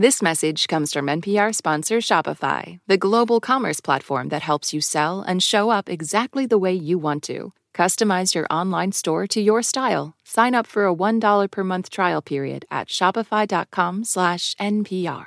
This message comes from NPR sponsor Shopify, the global commerce platform that helps you sell and show up exactly the way you want to. Customize your online store to your style. Sign up for a $1 per month trial period at shopify.com/npr.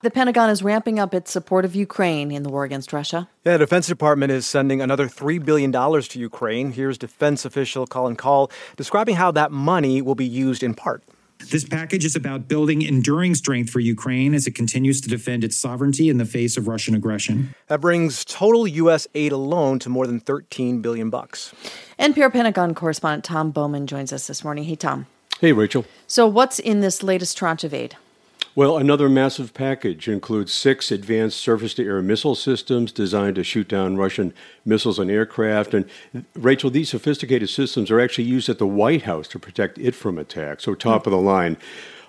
The Pentagon is ramping up its support of Ukraine in the war against Russia. Yeah, the Defense Department is sending another $3 billion to Ukraine. Here's defense official Colin Kahl describing how that money will be used in part. This package is about building enduring strength for Ukraine as it continues to defend its sovereignty in the face of Russian aggression. That brings total U.S. aid alone to more than 13 billion bucks. NPR Pentagon correspondent Tom Bowman joins us this morning. Hey, Tom. Hey, Rachel. So, what's in this latest tranche of aid? Well, another massive package includes six advanced surface to air missile systems designed to shoot down Russian missiles and aircraft. And Rachel, these sophisticated systems are actually used at the White House to protect it from attack, so top of the line.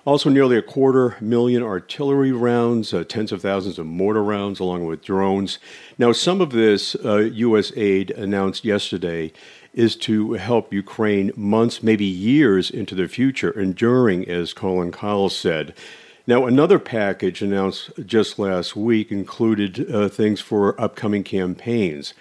Also, nearly a quarter million artillery rounds, uh, tens of thousands of mortar rounds, along with drones. Now, some of this uh, U.S. aid announced yesterday is to help Ukraine months, maybe years into the future, enduring, as Colin Kahl said. Now, another package announced just last week included uh, things for upcoming campaigns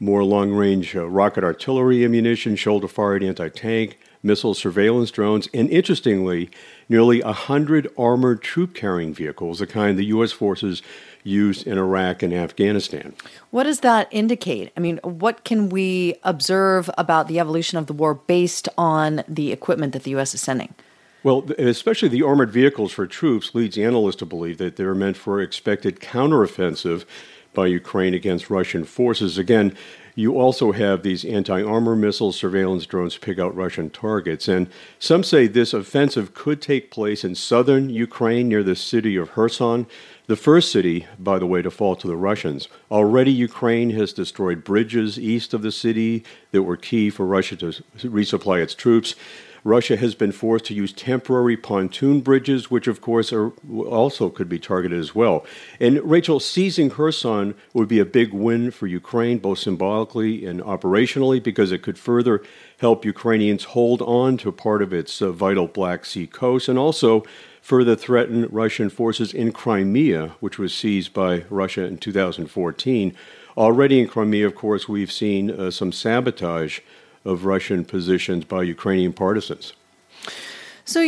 more long range uh, rocket artillery ammunition, shoulder fired anti tank, missile surveillance drones, and interestingly, nearly 100 armored troop carrying vehicles, the kind the U.S. forces used in Iraq and Afghanistan. What does that indicate? I mean, what can we observe about the evolution of the war based on the equipment that the U.S. is sending? Well, especially the armored vehicles for troops leads analysts to believe that they're meant for expected counteroffensive by Ukraine against Russian forces. Again, you also have these anti armor missiles, surveillance drones pick out Russian targets. And some say this offensive could take place in southern Ukraine near the city of Kherson, the first city, by the way, to fall to the Russians. Already, Ukraine has destroyed bridges east of the city that were key for Russia to resupply its troops. Russia has been forced to use temporary pontoon bridges, which of course are also could be targeted as well. And Rachel, seizing Kherson would be a big win for Ukraine, both symbolically and operationally, because it could further help Ukrainians hold on to part of its uh, vital Black Sea coast, and also further threaten Russian forces in Crimea, which was seized by Russia in 2014. Already in Crimea, of course, we've seen uh, some sabotage of Russian positions by Ukrainian partisans. So,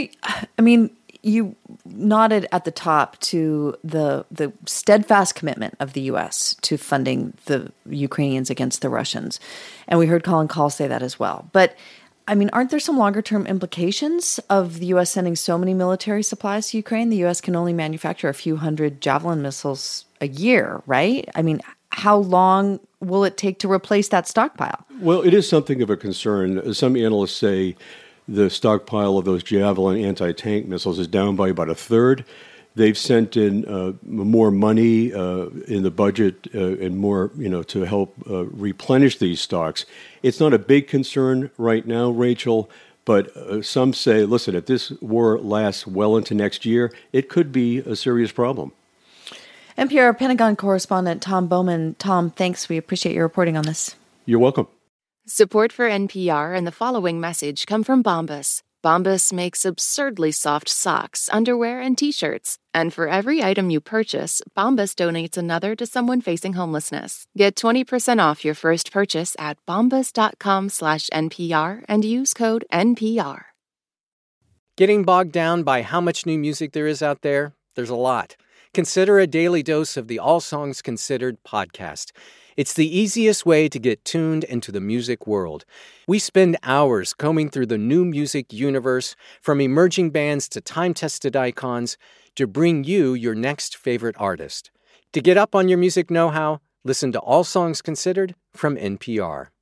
I mean, you nodded at the top to the the steadfast commitment of the U.S. to funding the Ukrainians against the Russians, and we heard Colin Kahl say that as well. But I mean, aren't there some longer term implications of the U.S. sending so many military supplies to Ukraine? The U.S. can only manufacture a few hundred Javelin missiles a year, right? I mean, how long will it take to replace that stockpile? Well, it is something of a concern. Some analysts say the stockpile of those Javelin anti tank missiles is down by about a third. They've sent in uh, more money uh, in the budget uh, and more, you know, to help uh, replenish these stocks. It's not a big concern right now, Rachel, but uh, some say, listen, if this war lasts well into next year, it could be a serious problem. NPR Pentagon correspondent Tom Bowman. Tom, thanks. We appreciate your reporting on this. You're welcome. Support for NPR and the following message come from Bombas. Bombas makes absurdly soft socks, underwear, and t-shirts. And for every item you purchase, Bombas donates another to someone facing homelessness. Get 20% off your first purchase at bombas.com slash NPR and use code NPR. Getting bogged down by how much new music there is out there? There's a lot. Consider a daily dose of the All Songs Considered podcast. It's the easiest way to get tuned into the music world. We spend hours combing through the new music universe, from emerging bands to time tested icons, to bring you your next favorite artist. To get up on your music know how, listen to All Songs Considered from NPR.